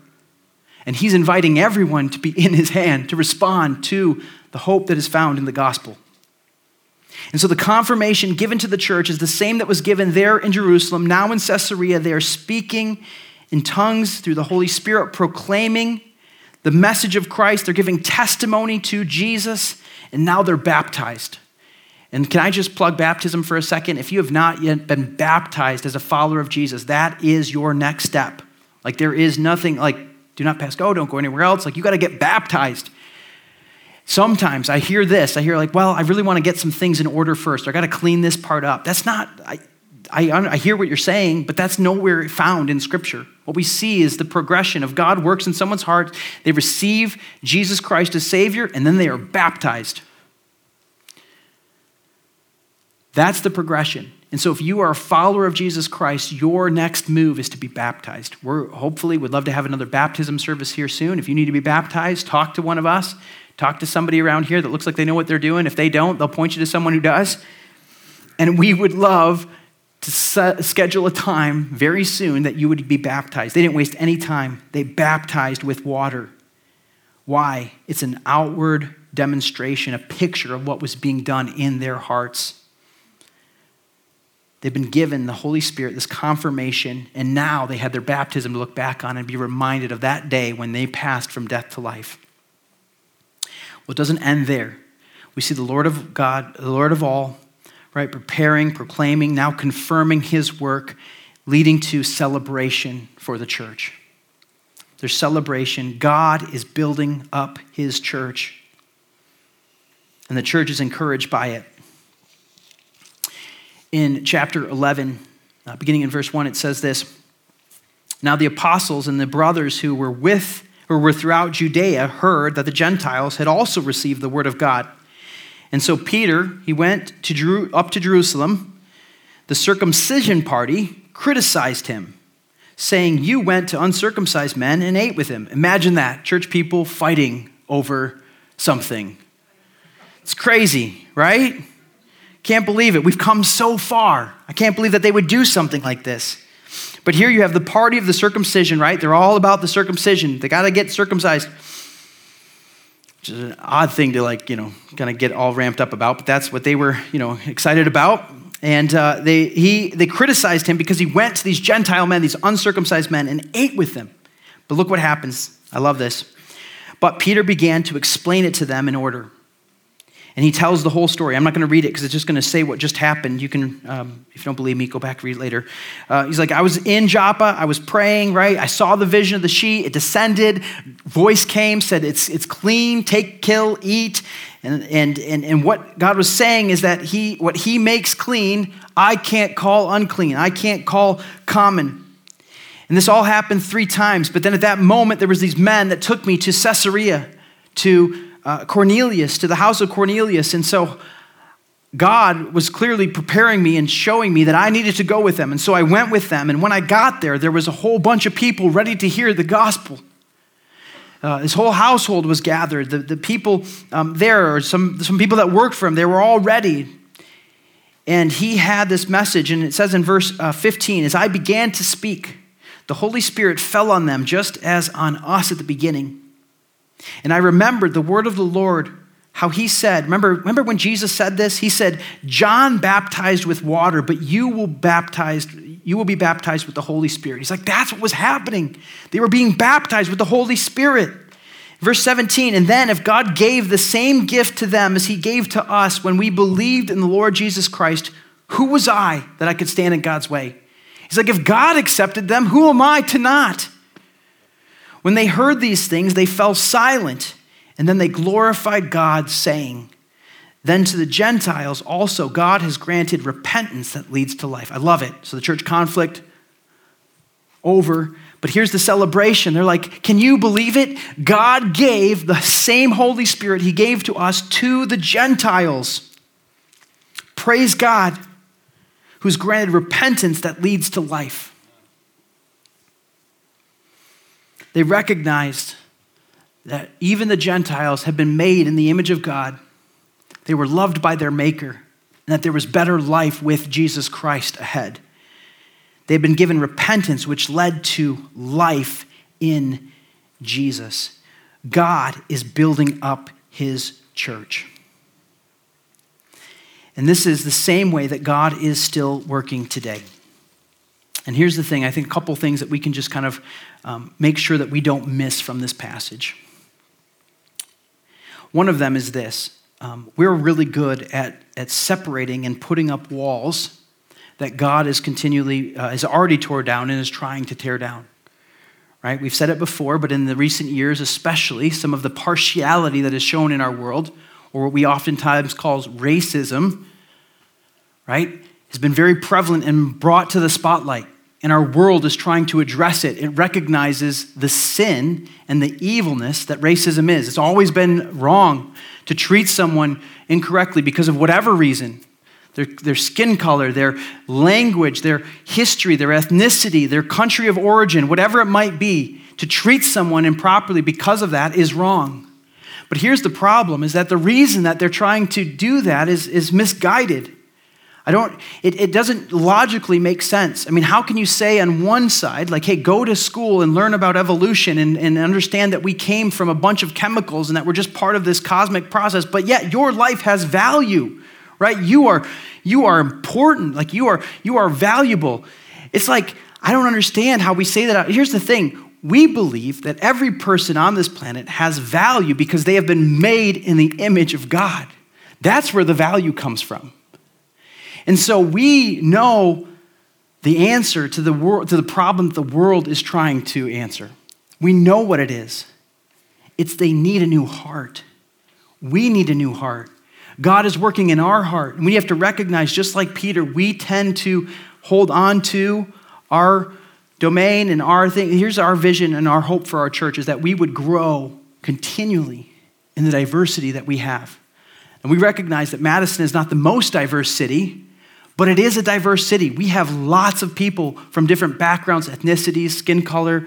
And he's inviting everyone to be in his hand to respond to the hope that is found in the gospel. And so the confirmation given to the church is the same that was given there in Jerusalem. Now in Caesarea, they are speaking in tongues through the Holy Spirit, proclaiming the message of Christ. They're giving testimony to Jesus, and now they're baptized. And can I just plug baptism for a second? If you have not yet been baptized as a follower of Jesus, that is your next step. Like there is nothing like do not pass go, don't go anywhere else. Like, you got to get baptized. Sometimes I hear this. I hear, like, well, I really want to get some things in order first. I got to clean this part up. That's not, I, I, I hear what you're saying, but that's nowhere found in Scripture. What we see is the progression of God works in someone's heart. They receive Jesus Christ as Savior, and then they are baptized. That's the progression. And so, if you are a follower of Jesus Christ, your next move is to be baptized. We're hopefully would love to have another baptism service here soon. If you need to be baptized, talk to one of us. Talk to somebody around here that looks like they know what they're doing. If they don't, they'll point you to someone who does. And we would love to set, schedule a time very soon that you would be baptized. They didn't waste any time. They baptized with water. Why? It's an outward demonstration, a picture of what was being done in their hearts. They've been given the Holy Spirit, this confirmation, and now they had their baptism to look back on and be reminded of that day when they passed from death to life. Well, it doesn't end there. We see the Lord of God, the Lord of all, right, preparing, proclaiming, now confirming his work, leading to celebration for the church. There's celebration. God is building up his church, and the church is encouraged by it. In chapter 11, uh, beginning in verse 1, it says this Now the apostles and the brothers who were with or were throughout Judea heard that the Gentiles had also received the word of God. And so Peter, he went to Jeru- up to Jerusalem. The circumcision party criticized him, saying, You went to uncircumcised men and ate with him. Imagine that, church people fighting over something. It's crazy, right? Can't believe it. We've come so far. I can't believe that they would do something like this. But here you have the party of the circumcision, right? They're all about the circumcision. They got to get circumcised. Which is an odd thing to like, you know, kind of get all ramped up about, but that's what they were, you know, excited about. And uh, they, he, they criticized him because he went to these Gentile men, these uncircumcised men, and ate with them. But look what happens. I love this. But Peter began to explain it to them in order and he tells the whole story. I'm not going to read it because it's just going to say what just happened. You can, um, if you don't believe me, go back read later. Uh, he's like, I was in Joppa, I was praying, right? I saw the vision of the sheet. It descended. Voice came, said, "It's it's clean. Take, kill, eat." And and and and what God was saying is that he what He makes clean, I can't call unclean. I can't call common. And this all happened three times. But then at that moment, there was these men that took me to Caesarea to uh, Cornelius, to the house of Cornelius. And so God was clearly preparing me and showing me that I needed to go with them. And so I went with them. And when I got there, there was a whole bunch of people ready to hear the gospel. Uh, his whole household was gathered. The, the people um, there, or some, some people that worked for him, they were all ready. And he had this message, and it says in verse uh, 15 As I began to speak, the Holy Spirit fell on them just as on us at the beginning. And I remembered the word of the Lord, how he said, remember, remember when Jesus said this? He said, John baptized with water, but you will baptized, you will be baptized with the Holy Spirit. He's like, that's what was happening. They were being baptized with the Holy Spirit. Verse 17, and then if God gave the same gift to them as he gave to us when we believed in the Lord Jesus Christ, who was I that I could stand in God's way? He's like, if God accepted them, who am I to not? When they heard these things, they fell silent, and then they glorified God, saying, Then to the Gentiles also God has granted repentance that leads to life. I love it. So the church conflict over. But here's the celebration. They're like, Can you believe it? God gave the same Holy Spirit He gave to us to the Gentiles. Praise God, who's granted repentance that leads to life. They recognized that even the Gentiles had been made in the image of God. They were loved by their Maker, and that there was better life with Jesus Christ ahead. They had been given repentance, which led to life in Jesus. God is building up his church. And this is the same way that God is still working today. And here's the thing I think a couple things that we can just kind of um, make sure that we don't miss from this passage. One of them is this um, we're really good at, at separating and putting up walls that God is continually, uh, has already tore down and is trying to tear down. Right? We've said it before, but in the recent years, especially, some of the partiality that is shown in our world, or what we oftentimes call racism, right, has been very prevalent and brought to the spotlight. And our world is trying to address it. It recognizes the sin and the evilness that racism is. It's always been wrong to treat someone incorrectly because of whatever reason their, their skin color, their language, their history, their ethnicity, their country of origin, whatever it might be. To treat someone improperly because of that is wrong. But here's the problem is that the reason that they're trying to do that is, is misguided. I don't, it, it doesn't logically make sense. I mean, how can you say on one side, like, hey, go to school and learn about evolution and, and understand that we came from a bunch of chemicals and that we're just part of this cosmic process, but yet your life has value, right? You are, you are important, like you are, you are valuable. It's like, I don't understand how we say that. Here's the thing we believe that every person on this planet has value because they have been made in the image of God. That's where the value comes from. And so we know the answer to the, wor- to the problem that the world is trying to answer. We know what it is it's they need a new heart. We need a new heart. God is working in our heart. And we have to recognize, just like Peter, we tend to hold on to our domain and our thing. Here's our vision and our hope for our church is that we would grow continually in the diversity that we have. And we recognize that Madison is not the most diverse city, but it is a diverse city. We have lots of people from different backgrounds, ethnicities, skin color,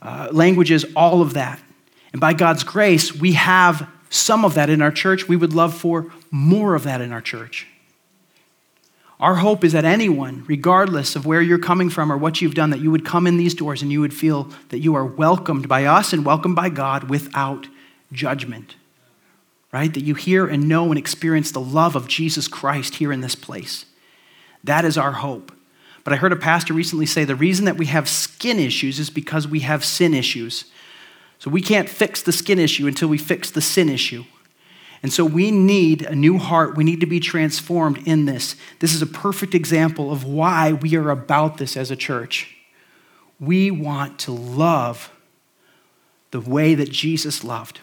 uh, languages, all of that. And by God's grace, we have some of that in our church. We would love for more of that in our church. Our hope is that anyone, regardless of where you're coming from or what you've done, that you would come in these doors and you would feel that you are welcomed by us and welcomed by God without judgment. Right? That you hear and know and experience the love of Jesus Christ here in this place. That is our hope. But I heard a pastor recently say the reason that we have skin issues is because we have sin issues. So we can't fix the skin issue until we fix the sin issue. And so we need a new heart. We need to be transformed in this. This is a perfect example of why we are about this as a church. We want to love the way that Jesus loved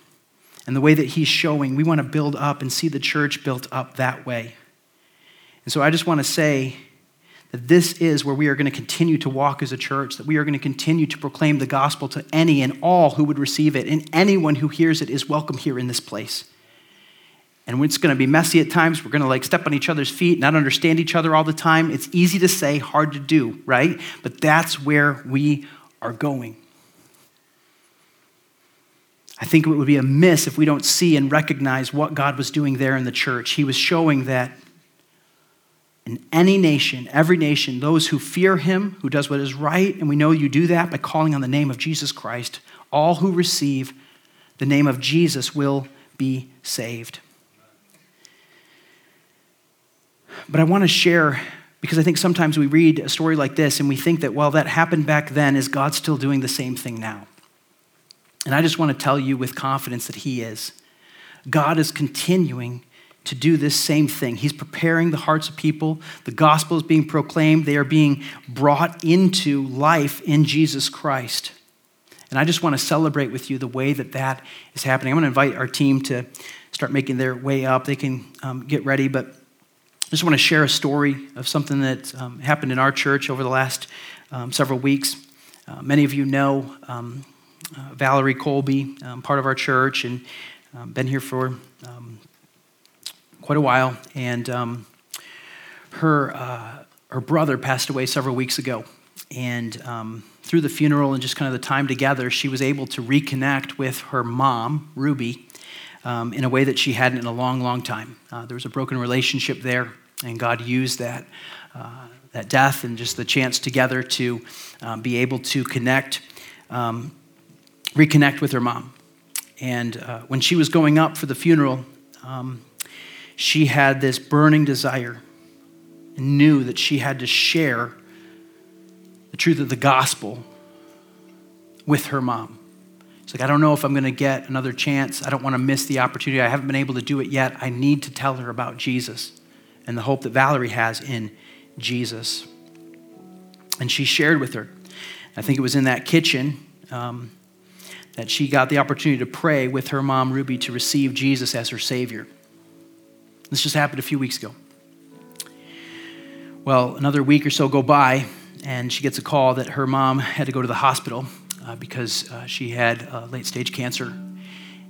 and the way that he's showing. We want to build up and see the church built up that way. And so I just want to say that this is where we are going to continue to walk as a church, that we are going to continue to proclaim the gospel to any and all who would receive it, and anyone who hears it is welcome here in this place. And it's going to be messy at times. We're going to like step on each other's feet, not understand each other all the time. It's easy to say, hard to do, right? But that's where we are going. I think it would be amiss if we don't see and recognize what God was doing there in the church. He was showing that in any nation, every nation, those who fear him, who does what is right, and we know you do that by calling on the name of Jesus Christ, all who receive the name of Jesus will be saved. But I want to share, because I think sometimes we read a story like this and we think that, well, that happened back then. Is God still doing the same thing now? And I just want to tell you with confidence that He is. God is continuing to do this same thing. He's preparing the hearts of people. The gospel is being proclaimed. They are being brought into life in Jesus Christ. And I just want to celebrate with you the way that that is happening. I'm going to invite our team to start making their way up. They can um, get ready, but I just want to share a story of something that um, happened in our church over the last um, several weeks. Uh, many of you know um, uh, Valerie Colby, um, part of our church, and um, been here for quite a while, and um, her, uh, her brother passed away several weeks ago. And um, through the funeral and just kind of the time together, she was able to reconnect with her mom, Ruby, um, in a way that she hadn't in a long, long time. Uh, there was a broken relationship there, and God used that, uh, that death and just the chance together to um, be able to connect, um, reconnect with her mom. And uh, when she was going up for the funeral, um, she had this burning desire and knew that she had to share the truth of the gospel with her mom. It's like, I don't know if I'm going to get another chance. I don't want to miss the opportunity. I haven't been able to do it yet. I need to tell her about Jesus and the hope that Valerie has in Jesus. And she shared with her. I think it was in that kitchen um, that she got the opportunity to pray with her mom, Ruby, to receive Jesus as her Savior. This just happened a few weeks ago. Well, another week or so go by, and she gets a call that her mom had to go to the hospital uh, because uh, she had uh, late stage cancer.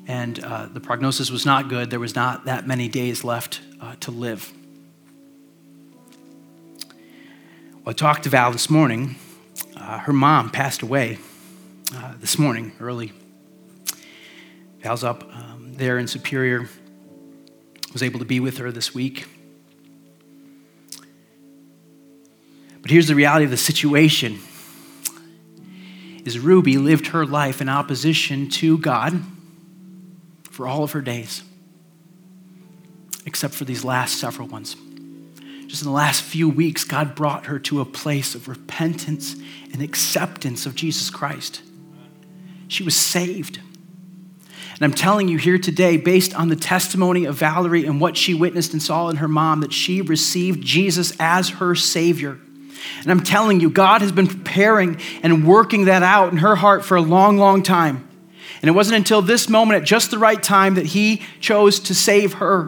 And uh, the prognosis was not good. There was not that many days left uh, to live. Well, I talked to Val this morning. Uh, her mom passed away this morning early. Val's up um, there in Superior. Was able to be with her this week. But here's the reality of the situation is Ruby lived her life in opposition to God for all of her days, except for these last several ones. Just in the last few weeks, God brought her to a place of repentance and acceptance of Jesus Christ. She was saved. And I'm telling you here today, based on the testimony of Valerie and what she witnessed and saw in her mom, that she received Jesus as her Savior. And I'm telling you, God has been preparing and working that out in her heart for a long, long time. And it wasn't until this moment, at just the right time, that He chose to save her.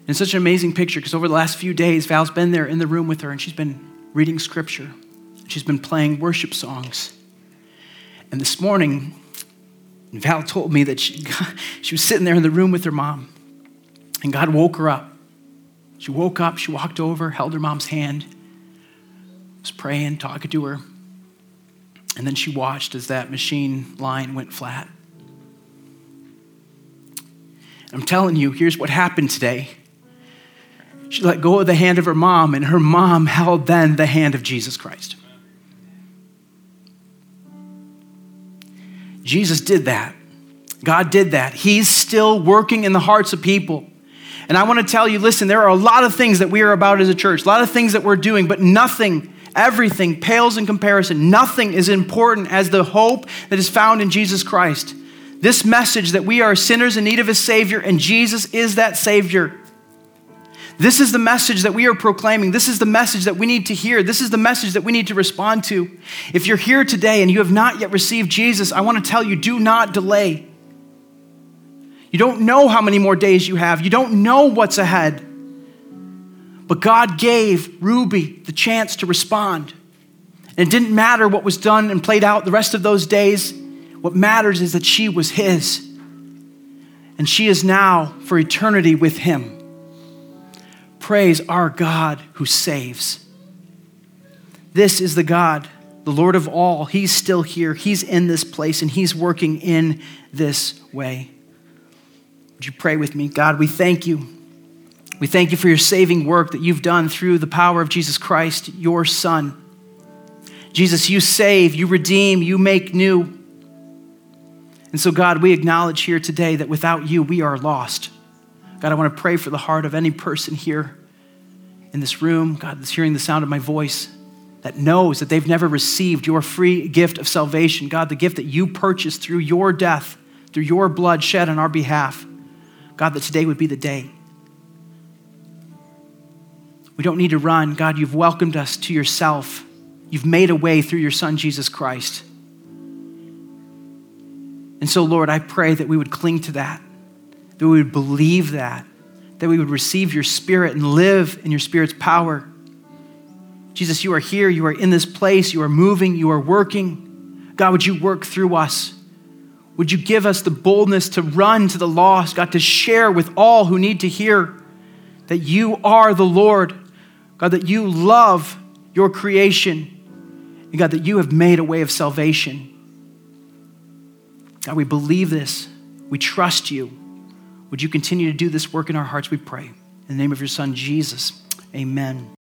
And it's such an amazing picture because over the last few days, Val's been there in the room with her and she's been reading scripture. She's been playing worship songs. And this morning, Val told me that she, she was sitting there in the room with her mom, and God woke her up. She woke up, she walked over, held her mom's hand, was praying, talking to her. And then she watched as that machine line went flat. I'm telling you, here's what happened today. She let go of the hand of her mom, and her mom held then the hand of Jesus Christ. Jesus did that. God did that. He's still working in the hearts of people. And I want to tell you listen, there are a lot of things that we are about as a church, a lot of things that we're doing, but nothing, everything pales in comparison. Nothing is important as the hope that is found in Jesus Christ. This message that we are sinners in need of a Savior, and Jesus is that Savior. This is the message that we are proclaiming. This is the message that we need to hear. This is the message that we need to respond to. If you're here today and you have not yet received Jesus, I want to tell you do not delay. You don't know how many more days you have, you don't know what's ahead. But God gave Ruby the chance to respond. And it didn't matter what was done and played out the rest of those days. What matters is that she was His. And she is now for eternity with Him. Praise our God who saves. This is the God, the Lord of all. He's still here. He's in this place and He's working in this way. Would you pray with me? God, we thank you. We thank you for your saving work that you've done through the power of Jesus Christ, your Son. Jesus, you save, you redeem, you make new. And so, God, we acknowledge here today that without you, we are lost. God, I want to pray for the heart of any person here in this room, God, that's hearing the sound of my voice, that knows that they've never received your free gift of salvation. God, the gift that you purchased through your death, through your blood shed on our behalf. God, that today would be the day. We don't need to run. God, you've welcomed us to yourself. You've made a way through your Son, Jesus Christ. And so, Lord, I pray that we would cling to that, that we would believe that, that we would receive your Spirit and live in your Spirit's power. Jesus, you are here. You are in this place. You are moving. You are working. God, would you work through us? Would you give us the boldness to run to the lost, God, to share with all who need to hear that you are the Lord, God, that you love your creation, and God, that you have made a way of salvation. God, we believe this. We trust you. Would you continue to do this work in our hearts, we pray. In the name of your Son, Jesus, amen.